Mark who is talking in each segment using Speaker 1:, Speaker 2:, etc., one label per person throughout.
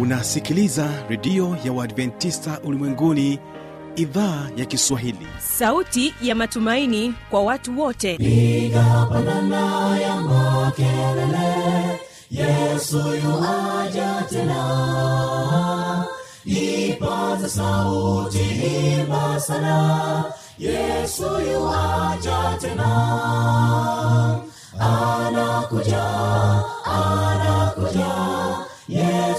Speaker 1: unasikiliza redio ya uadventista ulimwenguni idhaa ya kiswahili.
Speaker 2: Sauti ya matumaini kwa watu wote.
Speaker 3: Igapanana ya makelele yesu yuaja tena. Ipaza sauti himba sana yesu yuaja tena. Anakuja anakuja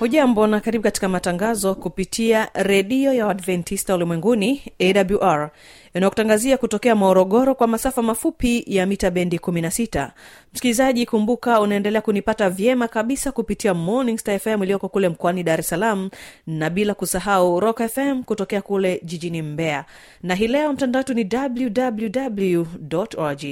Speaker 2: hujambo na karibu katika matangazo kupitia redio ya uadventista ulimwenguni awr inayokutangazia kutokea morogoro kwa masafa mafupi ya mita bendi 16 msikilizaji kumbuka unaendelea kunipata vyema kabisa kupitia morning star fm iliyoko kule mkoani dar es salaam na bila kusahau rock fm kutokea kule jijini mbeya. Na hii leo mtandao wetu ni www org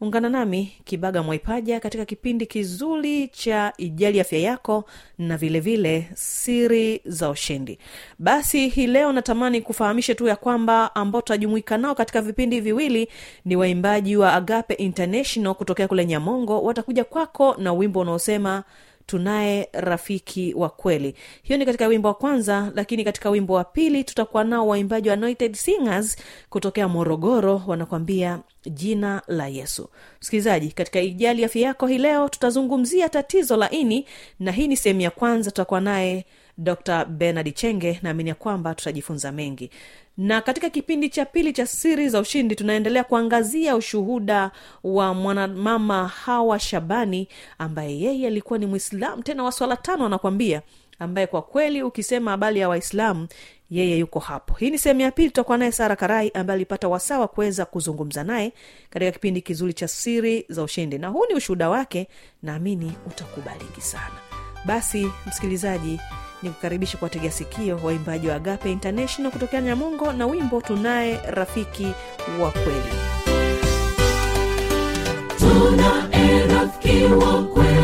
Speaker 2: ungana nami kibaga mwaipaja katika kipindi kizuri cha ijali afya yako na vilevile vile siri za ushindi. Basi hii leo natamani kufahamishe tu ya kwamba ambao tutajumuika nao katika vipindi viwili ni waimbaji wa agape international kutokea kule nyamongo. Watakuja kwako na wimbo unaosema tunaye rafiki wa kweli. Hiyo ni katika wimbo wa kwanza lakini katika wimbo wa pili tutakuwa nao waimbaji wa anointed singers kutokea morogoro wanakwambia jina la yesu. Msikilizaji katika ijali afya yako hii leo tutazungumzia tatizo la ini na hii ni sehemu ya kwanza tutakuwa naye dr benard chenge naamini ya kwamba tutajifunza mengi. Na katika kipindi cha pili cha siri za ushindi tunaendelea kuangazia ushuhuda wa mwanamama hawa shabani ambaye yeye alikuwa ni mwislamu tena wa swala tano anakwambia ambaye kwa kweli ukisema habari ya waislamu yeye yuko hapo. Hii ni sehemu ya pili tutakuwa naye sara karai ambaye alipata wasaa wa kuweza kuzungumza naye katika kipindi kizuri cha siri za ushindi. Na huu ni ushuhuda wake naamini utakubaliki sana. Basi msikilizaji ni kukaribisha kuwategea sikio waimbaji wa agape international kutokea nyamongo na wimbo tunaye rafiki wa kweli.
Speaker 3: Tunaye rafiki wa kweli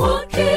Speaker 3: Okay.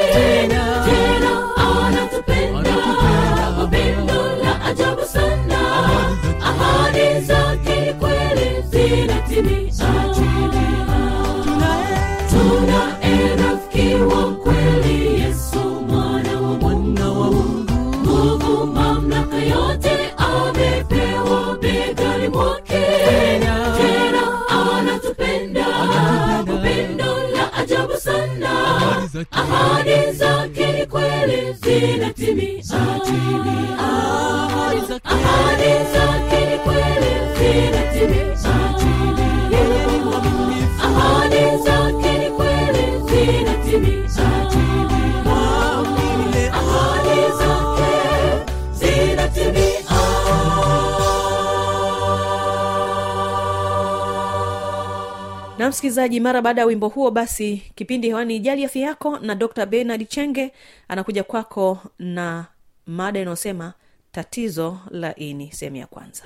Speaker 3: Na
Speaker 2: msikilizaji mara baada ya wimbo huo basi kipindi hewani ijali afya yako na dr benard chenge anakuja kwako na mada inayosema tatizo la ini sehemu ya kwanza.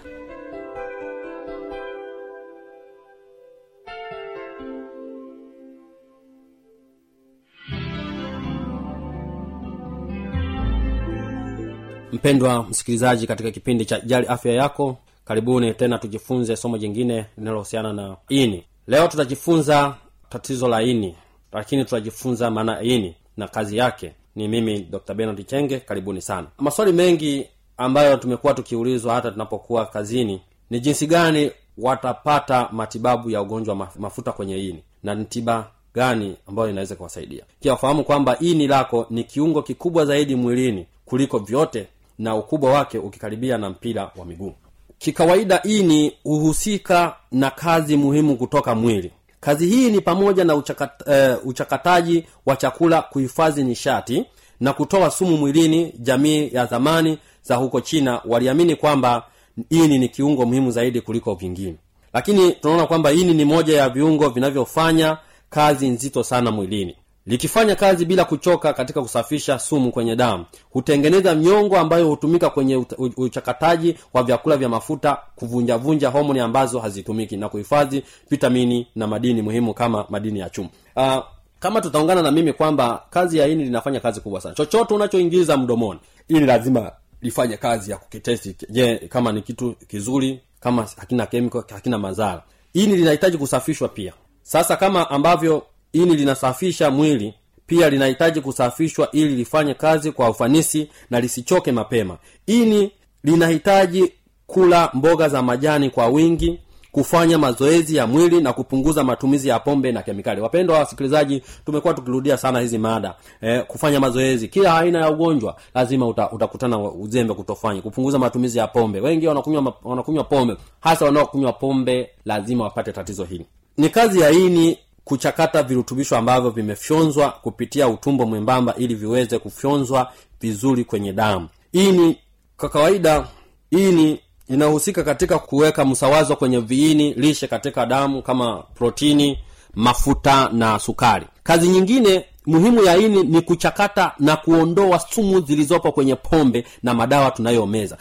Speaker 4: Mpendwa msikilizaji katika kipindi cha jali afya yako karibuni tena tujifunze somo jingine linalohusiana na ini leo tutajifunza tatizo la ini lakini tutajifunza maana ini na kazi yake. Ni mimi dr benard chenge karibuni sana. Maswali mengi ambayo tumekuwa tukiulizwa hata tunapokuwa kazini ni jinsi gani watapata matibabu ya ugonjwa wa mafuta kwenye ini na ni tiba gani ambayo inaweza kuwasaidia. Pia wafahamu kwamba ini lako ni kiungo kikubwa zaidi mwilini kuliko vyote na ukubwa wake ukikaribia na mpira wa miguu kikawaida ini huhusika na kazi muhimu kutoka mwili. Kazi hii ni pamoja na uchakat, uh, uchakataji wa chakula kuhifadhi nishati na kutoa sumu mwilini jamii ya zamani za huko china waliamini kwamba ini ni kiungo muhimu zaidi kuliko vingine. Lakini tunaona kwamba ini ni moja ya viungo vinavyofanya kazi nzito sana mwilini likifanya kazi bila kuchoka katika kusafisha sumu kwenye damu. Hutengeneza myongo ambayo hutumika kwenye uchakataji wa vyakula vya mafuta kuvunjavunja homoni ambazo hazitumiki na kuhifadhi vitamini na madini muhimu kama madini ya chuma. Uh, kama tutaungana na mimi kwamba kazi ya ini linafanya kazi kubwa sana. Chochote unachoingiza mdomoni ili lazima lifanye kazi ya kukitesti. Je kama ni kitu kizuri kama hakina kemiko hakina madhara ini linahitaji kusafishwa pia. Sasa kama ambavyo ini linasafisha mwili pia linahitaji kusafishwa ili lifanye kazi kwa ufanisi na lisichoke mapema. Ini linahitaji kula mboga za majani kwa wingi kufanya mazoezi ya mwili na kupunguza matumizi ya pombe na kemikali. Wapendwa wasikilizaji tumekuwa tukirudia sana hizi mada e, kufanya mazoezi. Kila aina ya ugonjwa lazima uta, utakutana uzembe kutofanya kupunguza matumizi ya pombe. Wengi wanakunywa pombe. Hasa wanaokunywa pombe lazima wapate tatizo hili. Ni kazi ya ini kuchakata virutubisho ambavyo vimefyonzwa kupitia utumbo mwembamba ili viweze kufyonzwa vizuri kwenye damu. Ini kwa kawaida ini inahusika katika kuweka msawazo kwenye viini lishe katika damu kama protini mafuta na sukari. Kazi nyingine muhimu ya ini ni kuchakata na kuondoa sumu zilizopo kwenye pombe na madawa tunayomeza.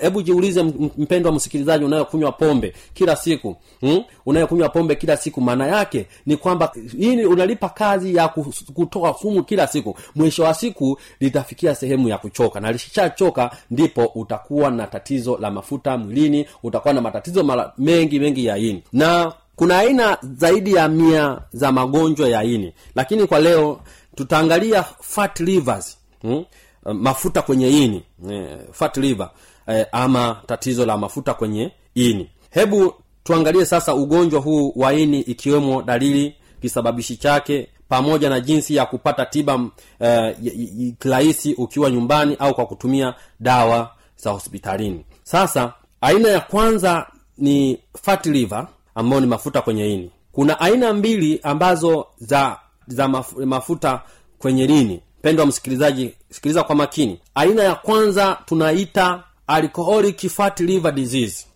Speaker 4: Hebu e, jiulize mpendwa msikilizaji unayokunywa pombe kila siku hmm? unayokunywa pombe kila siku maana yake ni kwamba ini unalipa kazi ya kutoa sumu kila siku. Mwisho wa siku litafikia sehemu ya kuchoka na lishachoka ndipo utakuwa na tatizo la mafuta mwilini utakuwa na matatizo mara mengi mengi ya ini. Na kuna aina zaidi ya mia za magonjwa ya ini. Lakini kwa leo tutaangalia fat livers hmm? mafuta kwenye ini eh, fat liver eh, ama tatizo la mafuta kwenye ini. Hebu tuangalie sasa ugonjwa huu wa ini ikiwemo dalili kisababishi chake pamoja na jinsi ya kupata tiba eh, kirahisi ukiwa nyumbani au kwa kutumia dawa za hospitalini. Sasa aina ya kwanza ni fat liver ambayo ni mafuta kwenye ini. Kuna aina mbili ambazo za za mafuta kwenye lini mpendwa msikilizaji sikiliza kwa makini. Aina ya kwanza tunaita alcoholic fat liver disease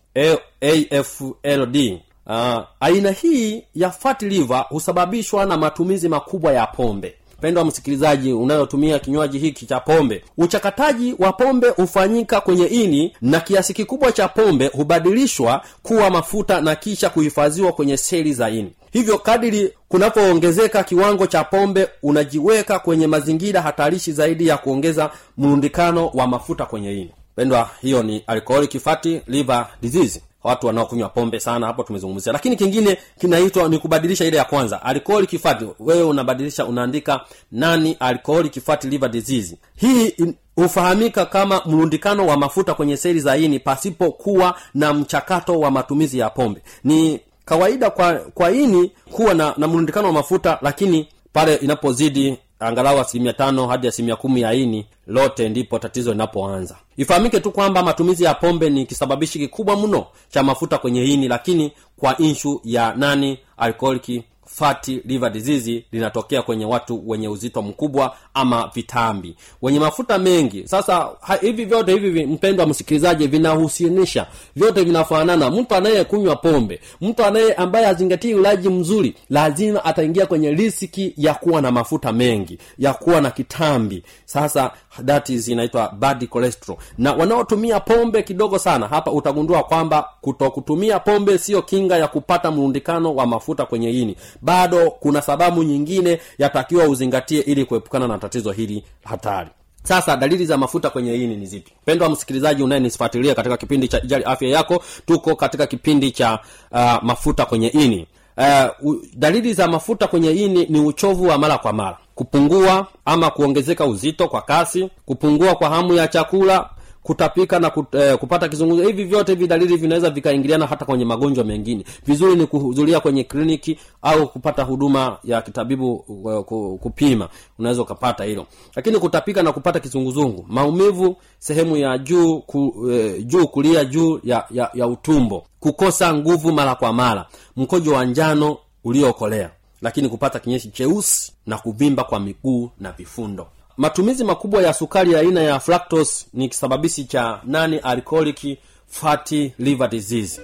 Speaker 4: afld uh, aina hii ya fat liver husababishwa na matumizi makubwa ya pombe mpendwa msikilizaji unayotumia kinywaji hiki cha pombe uchakataji wa pombe hufanyika kwenye ini na kiasi kikubwa cha pombe hubadilishwa kuwa mafuta na kisha kuhifadhiwa kwenye seli za ini. Hivyo kadiri kunapoongezeka kiwango cha pombe unajiweka kwenye mazingira hatarishi zaidi ya kuongeza mrundikano wa mafuta kwenye ini. Pendwa hiyo ni alcoholic fatty liver disease watu wanaokunywa pombe sana hapo tumezungumzia. Lakini kingine kinaitwa ni kubadilisha ile ya kwanza alcoholic fat wewe unabadilisha unaandika nani alcoholic fat liver disease. Hii hufahamika kama mrundikano wa mafuta kwenye seli za ini pasipokuwa na mchakato wa matumizi ya pombe. Ni kawaida kwa kwa ini kuwa na, na mrundikano wa mafuta lakini pale inapozidi angalau asilimia tano hadi asilimia kumi ya ini lote ndipo tatizo linapoanza. Ifahamike tu kwamba matumizi ya pombe ni kisababishi kikubwa mno cha mafuta kwenye ini lakini kwa inshu ya nani alcoholic fatty liver disease linatokea kwenye watu wenye uzito mkubwa ama vitambi. Wenye mafuta mengi. Sasa ha, hivi vyote hivi vi- mpendwa msikilizaji vinahusianisha. Vyote vinafanana. Mtu anayekunywa pombe mtu anaye ambaye azingatii ulaji mzuri lazima ataingia kwenye risiki ya kuwa na mafuta mengi ya kuwa na kitambi. Sasa that is inaitwa bad cholesterol. Na wanaotumia pombe kidogo sana hapa utagundua kwamba kutokutumia pombe sio kinga ya kupata mrundikano wa mafuta kwenye ini. Bado kuna sababu nyingine yatakiwa uzingatie ili kuepukana na tatizo hili hatari. Sasa dalili za mafuta kwenye ini ni zipi? Pendwa msikilizaji unayenifuatilia katika kipindi cha ijali afya yako tuko katika kipindi cha uh, mafuta kwenye ini uh, dalili za mafuta kwenye ini ni uchovu wa mara kwa mara. Kupungua ama kuongezeka uzito kwa kasi kupungua kwa hamu ya chakula kutapika na kut, eh, kupata kizunguzio hivi vyote hivi dalili vinaweza vikaingiliana hata kwenye magonjwa mengine. Vizuri ni kuhudhuria kwenye kliniki au kupata huduma ya kitabibu uh, kupima. Unaweza ukapata hilo. Lakini kutapika na kupata kizunguzungu maumivu sehemu ya juu ku, eh, juu kulia juu ya, ya, ya utumbo kukosa nguvu mara kwa mara mkojo wa njano uliokolea lakini kupata kinyesi cheusi na kuvimba kwa miguu na vifundo matumizi makubwa ya sukari ya aina ya fructose ni kisababishi cha nani alcoholic fatty liver disease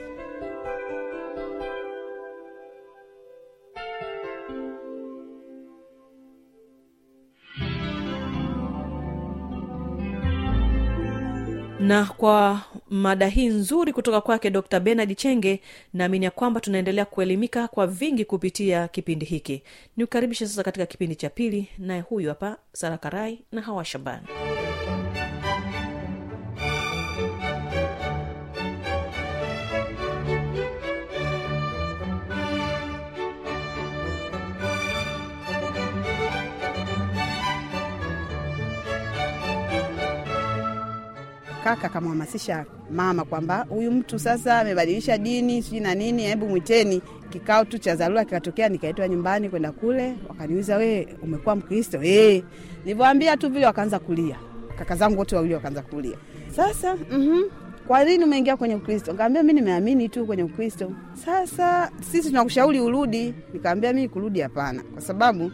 Speaker 2: na kwa mada hii nzuri kutoka kwake dr benard chenge naamini ya kwamba tunaendelea kuelimika kwa vingi kupitia kipindi hiki. Ni kukaribisha sasa katika kipindi cha pili naye huyu hapa sarakarai na hawa shabani
Speaker 5: kaka akamhamasisha mama kwamba huyu mtu sasa amebadilisha dini sijui na nini hebu mwiteni. Kikao tu cha dharura kikatokea nikaitwa nyumbani kwenda kule. Wakaniuliza we umekuwa mkristo? Eh, nilivyoambia tu vile wakaanza kulia. Kaka zangu wote wawili wakaanza kulia. Sasa mm-hmm. kwa nini umeingia kwenye ukristo? Nikaambia mi nimeamini tu kwenye ukristo. Sasa sisi tunakushauri urudi. Nikaambia mi kurudi hapana kwa sababu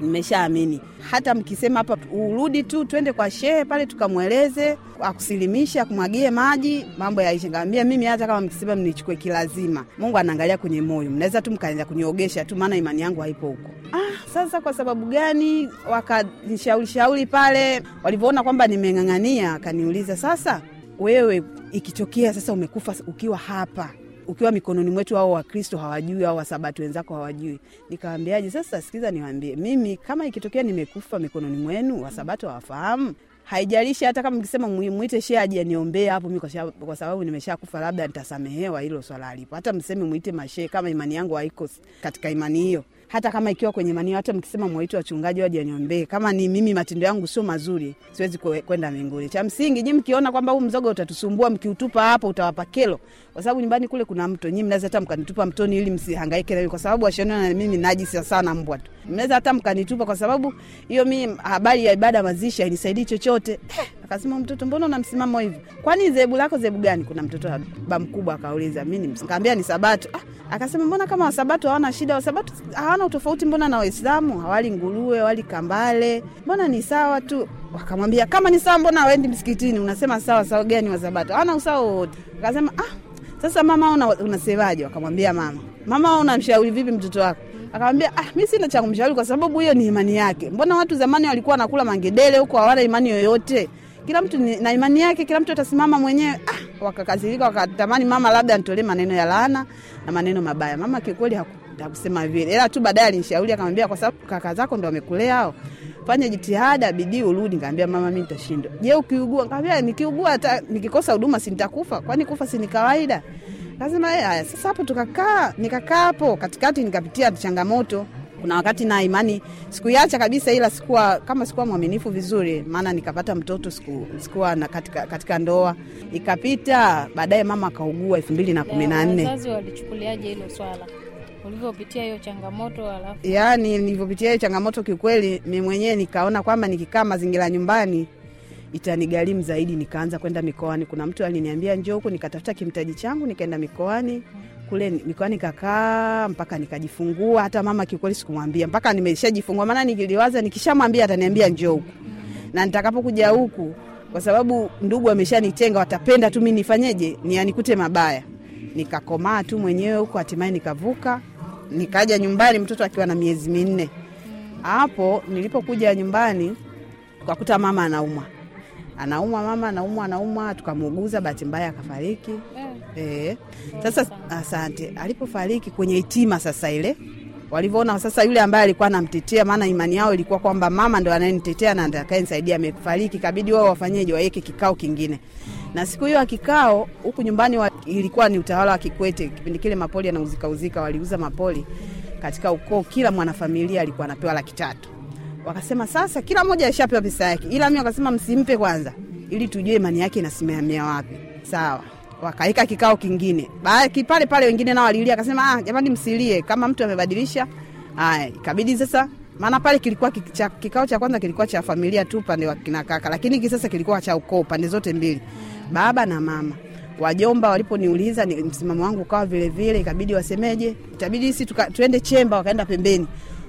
Speaker 5: nimeshaamini. Hata mkisema hapa urudi tu twende kwa shehe pale tukamweleze akusilimishe akumwagie maji mambo yaishe. Ngaambia mimi hata kama mkisema mnichukue kilazima mungu anaangalia kwenye moyo. Mnaweza tu mkaanza kuniogesha tu maana imani yangu haipo huko. Ah, sasa kwa sababu gani? Wakanishauri shauri pale walivyoona kwamba nimeng'ang'ania akaniuliza sasa wewe ikitokea sasa umekufa ukiwa hapa ukiwa mikononi mwetu hao wakristo hawajui au wasabati wenzako hawajui. Nikawambiaje sasa sikiza niwambie mimi kama ikitokea nimekufa mikononi mwenu wasabato hawafahamu? Haijalishi hata kama mkisema mwite shee aje aniombee hapo mi kwa sababu nimeshakufa labda nitasamehewa hilo swala alipo hata mseme mwite mashee kama imani yangu haiko katika imani hiyo hata kama ikiwa kwenye manio, hata mkisema mwaite wachungaji waje kama ni mimi matendo yangu sio mazuri siwezi kwe- kwenda mbinguni. Cha msingi nyi mkiona kwamba huu mzoga utatusumbua mkiutupa hapo utawapa kelo. Kwa sababu nyumbani kule kuna mto nyi mnaweza hata mkanitupa mtoni ili msihangaike nayo kwa sababu washaniona na mimi najisi sana mbwa tu mnaweza hata mkanitupa kwa sababu hiyo mi habari ya ibada mazishi hainisaidii chochote. Akasema mtoto mbona una msimamo hivyo kwani zebu lako zebu gani? Kuna mtoto baba mkubwa akauliza. Mi nikaambia ni sabato. Ah, akasema mbona kama wasabato hawana shida? Wasabato hawana utofauti mbona na waislamu? Hawali nguruwe wali kambale. Mbona ni sawa tu? Wakamwambia kama ni sawa mbona waendi msikitini? Unasema sawa sawa gani wasabato? Hawana usawa wowote. Akasema ah, sasa mama una, unasemaje wakamwambia mama mama unamshauri vipi mtoto wako akamwambia ah, mi sina cha kumshauri kwa sababu hiyo ni imani yake. Mbona watu zamani walikuwa wanakula mangedele huko hawana imani yoyote? Kila mtu ni, na imani yake kila mtu atasimama mwenyewe. Ah, wakakasirika wakatamani mama labda anitolee maneno ya laana na maneno mabaya. Mama kikweli hakusema vile. Ila tu baadaye alinishauri akamwambia kwa sababu kaka zako ndo wamekulea hao fanya jitihada bidii urudi. Nikamwambia mama mi nitashindwa. Je ukiugua? Nikamwambia nikiugua hata nikikosa huduma si nitakufa kwani kufa si ni kawaida kasema "Eh, haya sasa hapo tukakaa nikakaa hapo katikati nikapitia changamoto. Kuna wakati na imani sikuiacha kabisa ila sikuwa kama sikuwa mwaminifu vizuri maana nikapata mtoto siku, sikuwa na katika, katika ndoa. Ikapita baadaye mama akaugua elfu mbili na kumi na nne.
Speaker 6: Wazazi walichukuliaje hilo swala? Ulivyopitia hiyo changamoto alafu?
Speaker 5: Yaani nilivyopitia hiyo changamoto kiukweli mi mwenyewe nikaona kwamba nikikaa mazingira nyumbani itanigharimu zaidi nikaanza kwenda mikoani. Kuna mtu aliniambia njoo huku nikatafuta kimtaji changu nikaenda mikoani. Kule mikoani kakaa mpaka nikajifungua. Hata mama kiukweli sikumwambia mpaka nimeshajifungua. Maana nikiliwaza nikishamwambia ataniambia njoo huku. Na nitakapokuja huku kwa sababu ndugu ameshanitenga watapenda tu mi nifanyeje? Nianikute mabaya. Nikakomaa tu mwenyewe huko, hatimaye nikavuka. Nikaja nyumbani mtoto akiwa na miezi minne. Hapo nilipokuja nyumbani kakuta mama anaumwa anaumwa mama anaumwa anaumwa tukamuuguza bahati mbaya akafariki.
Speaker 6: Eh,
Speaker 5: e. sasa asante. Alipofariki kwenye hitima sasa ile walivyoona sasa yule ambaye alikuwa anamtetea maana imani yao ilikuwa kwamba mama ndo anayenitetea na atakayenisaidia amefariki kabidi wao wafanyeje waweke kikao kingine. Na siku hiyo ya kikao huku nyumbani wa, ilikuwa ni utawala wa kikwete kipindi kile mapoli anauzikauzika, waliuza mapoli katika ukoo kila mwanafamilia alikuwa anapewa laki tatu wakasema sasa kila mmoja ashapewa pesa yake. Ila mi wakasema msimpe kwanza ili tujue imani yake inasimamia wapi. Sawa. Wakaika kikao kingine. Pale pale wengine nao walilia akasema ah, jamani msilie. Kama mtu amebadilisha haya ikabidi sasa. Maana pale kilikuwa kicha, kikao cha kwanza kilikuwa cha familia tu upande wa kina kaka lakini hiki sasa kilikuwa cha ukoo pande zote mbili. Baba na mama. Wajomba waliponiuliza ni msimamo wangu ukawa vile vile ikabidi wasemeje. Itabidi sisi tuende chemba wakaenda pembeni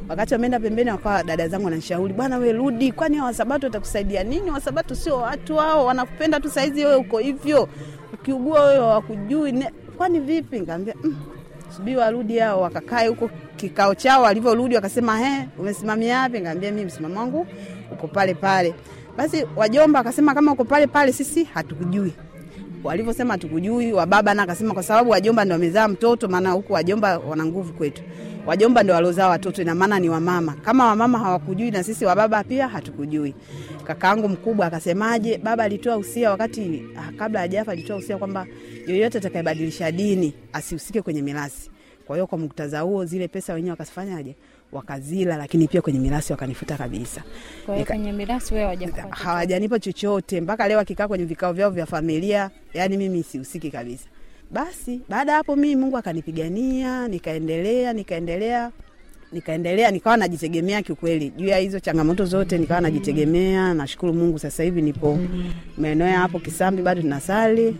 Speaker 5: wakati wameenda pembeni wakawa dada zangu wananishauri bwana we rudi kwani wasabato watakusaidia nini? Wasabato sio watu hao wanakupenda tu saizi wewe uko hivyo. Ukiugua wewe wakujui kwani vipi? Nikaambia mm, subiri warudi hao wakakae huko kikao chao walivyorudi wakasema he umesimamia wapi? Ngaambia mi msimamo wangu uko pale pale. Basi wajomba akasema kama uko pale pale sisi hatukujui walivyosema tukujui wababa na akasema kwa sababu wajomba ndo wamezaa mtoto maana huku wajomba wana nguvu kwetu. Wajomba ndo walozaa watoto ina maana ni wamama. Kama wamama hawakujui na sisi wababa pia hatukujui. Kakaangu mkubwa akasemaje baba alitoa usia wakati ah, kabla hajafa alitoa usia kwamba yoyote atakayebadilisha dini asihusike kwenye mirasi kwa hiyo kwa muktadha huo zile pesa wenyewe wakazifanyaje, wakazila lakini pia kwenye mirasi wakanifuta kabisa.
Speaker 6: Kwa hiyo kwenye mirasi wewe hawajakupa
Speaker 5: hawajanipa chochote. Mpaka leo akikaa kwenye vikao vyao vya familia yani mimi sihusiki kabisa. Basi baada ya hapo mimi mungu akanipigania nikaendelea nikaendelea nikaendelea nikawa najitegemea kiukweli. Juu ya hizo changamoto zote nikawa najitegemea. Nashukuru mungu sasa hivi nipo maeneo ya hapo kisambi bado tunasali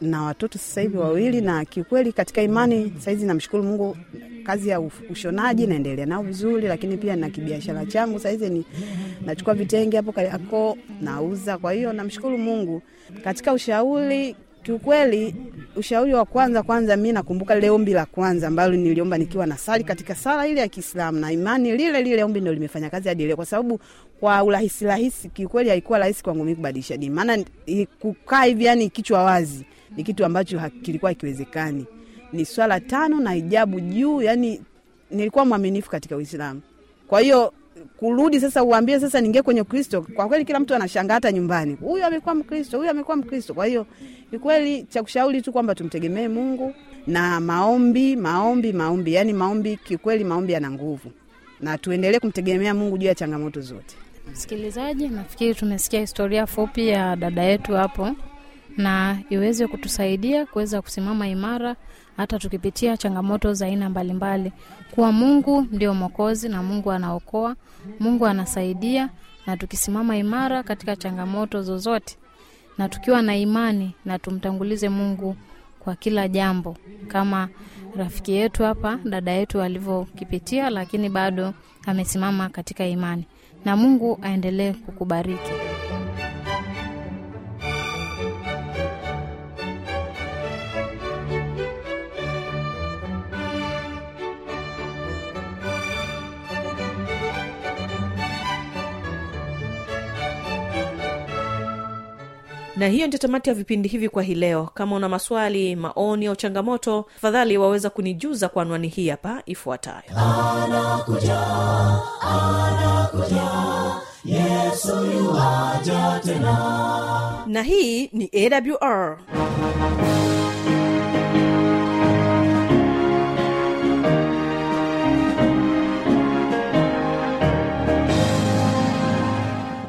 Speaker 5: na watoto sasa hivi wawili na kiukweli katika imani sahizi namshukuru mungu kazi ya ushonaji naendelea nao vizuri lakini pia na kibiashara changu sahizi ni nachukua vitenge hapo kariako nauza. Kwa hiyo namshukuru mungu. Katika ushauri kiukweli ushauri wa kwanza kwanza mi nakumbuka lile ombi la kwanza ambalo niliomba nikiwa na sali katika sala ile ya kiislamu na imani lile lile ombi ndo limefanya kazi hadi leo kwa sababu kwa urahisi rahisi kiukweli haikuwa rahisi kwangu mi kubadilisha dini. Maana kukaa hivi yani kichwa wazi ni kitu ambacho kilikuwa ikiwezekani ni swala tano na hijabu juu yani nilikuwa mwaminifu katika uislamu. Kwa hiyo kurudi sasa uambie sasa ningie kwenye ukristo kwa kweli kila mtu anashangaa hata nyumbani. Huyu amekuwa mkristo huyu amekuwa mkristo. Kwa hiyo ni kweli cha kushauri tu kwamba tumtegemee mungu na maombi maombi maombi. Yani maombi Kikweli maombi yana nguvu. Na tuendelee kumtegemea mungu juu ya changamoto zote.
Speaker 6: Msikilizaji nafikiri tumesikia historia fupi ya dada yetu hapo na iweze kutusaidia kuweza kusimama imara hata tukipitia changamoto za aina mbalimbali. Kuwa mungu ndio mwokozi na mungu anaokoa mungu anasaidia na tukisimama imara katika changamoto zozote na tukiwa na imani na tumtangulize mungu kwa kila jambo kama rafiki yetu hapa dada yetu alivyokipitia lakini bado amesimama katika imani. Na mungu aendelee kukubariki
Speaker 2: na hiyo ndio tamati ya vipindi hivi kwa hii leo. Kama una maswali maoni au changamoto tafadhali waweza kunijuza kwa anwani hii hapa ifuatayo. Na hii ni awr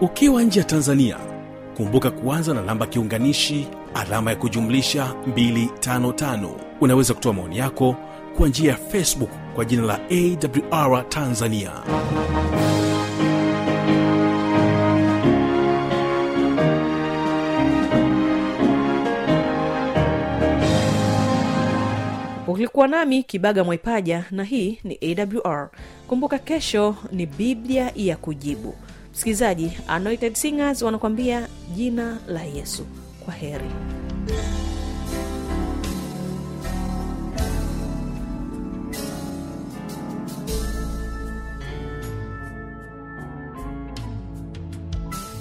Speaker 1: ukiwa nje ya tanzania kumbuka kuanza na namba kiunganishi alama ya kujumlisha 255 unaweza kutoa maoni yako kwa njia ya facebook kwa jina la awr tanzania.
Speaker 2: Ulikuwa nami kibaga mwaipaja na hii ni awr kumbuka kesho ni biblia ya kujibu msikilizaji anointed singers wanakuambia jina la yesu. Kwa heri.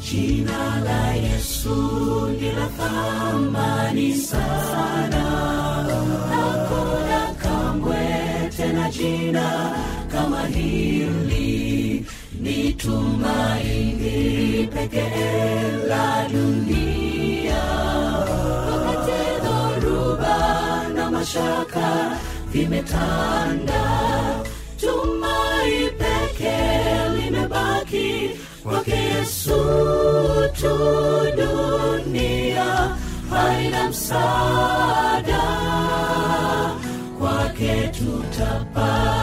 Speaker 3: Jina la Yesu ni la thamani sana, hakuna kamwe tena jina kama hili. Ni tumaini pekee la dunia, wakati dhoruba na mashaka vimetanda, tumai pekee limebaki kwake Yesu tu. Dunia haina msaada, kwake tutapata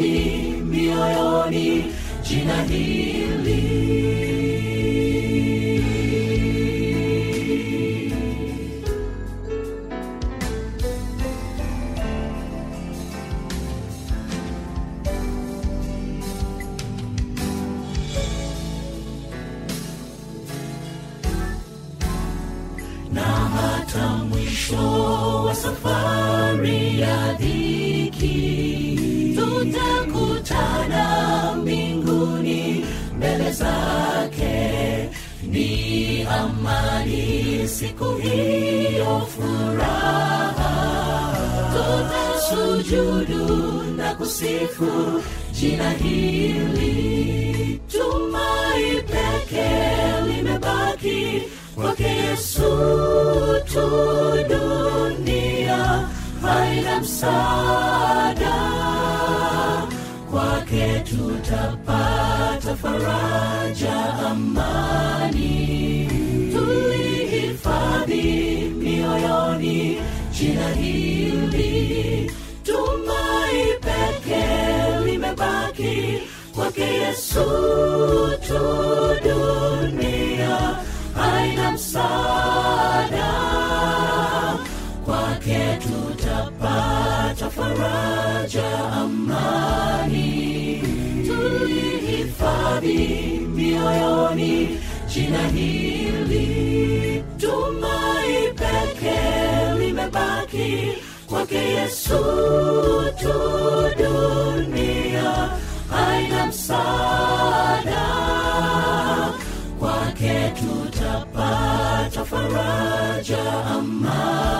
Speaker 3: tulihifadhi mioyoni jina hili. Tutakutana mbinguni mbele zake ni amani siku hiyo furaha. Tutasujudu na kusifu jina hili. Tumai peke limebaki kwake yesu tu. Dunia haina msaada kwake tutapata faraja amani. Tulihifadhi mioyoni jina hili. Tumai peke limebaki kwake yesu tu dunia haina msaada faraja amani tulihifadhi mioyoni jina hili. Tumai pekee limebaki kwake yesu tu dunia. Haina msaada kwake tutapata faraja amani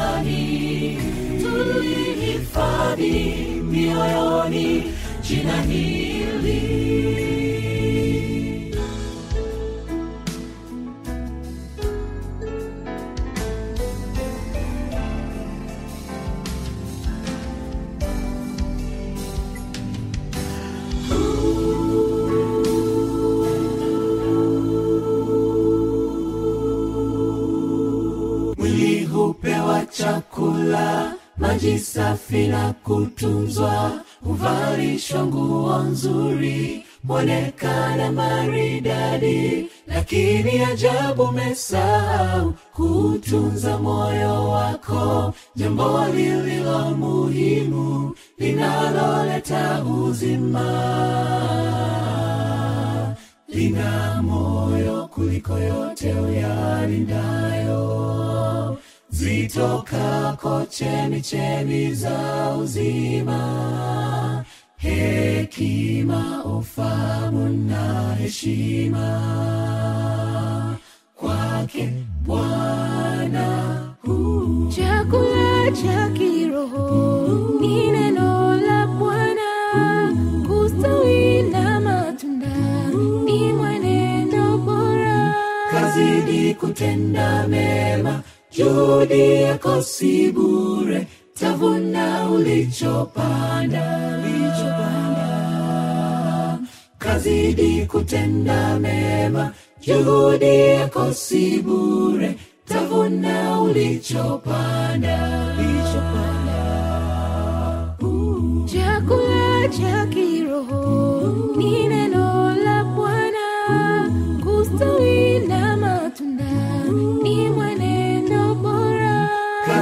Speaker 3: tulihifadhi mioyoni jina hili maji safi na kutunzwa huvalishwa nguo nzuri mwonekana maridadi. Lakini ajabu umesahau kutunza moyo wako. Jambo lililo muhimu linaloleta uzima. Lina moyo kuliko yote uyalindayo zitokako chemichemi za uzima hekima ufamu na heshima. Kwake bwana huu
Speaker 7: cha kiroho
Speaker 3: yako si bure tavuna ulichopanda. Kazidi kutenda mema juhudi yako si bure tavuna ulichopanda.
Speaker 7: Chakula cha kiroho ni neno la bwana kustawi na matunda ni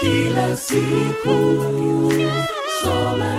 Speaker 3: kila siku. Soma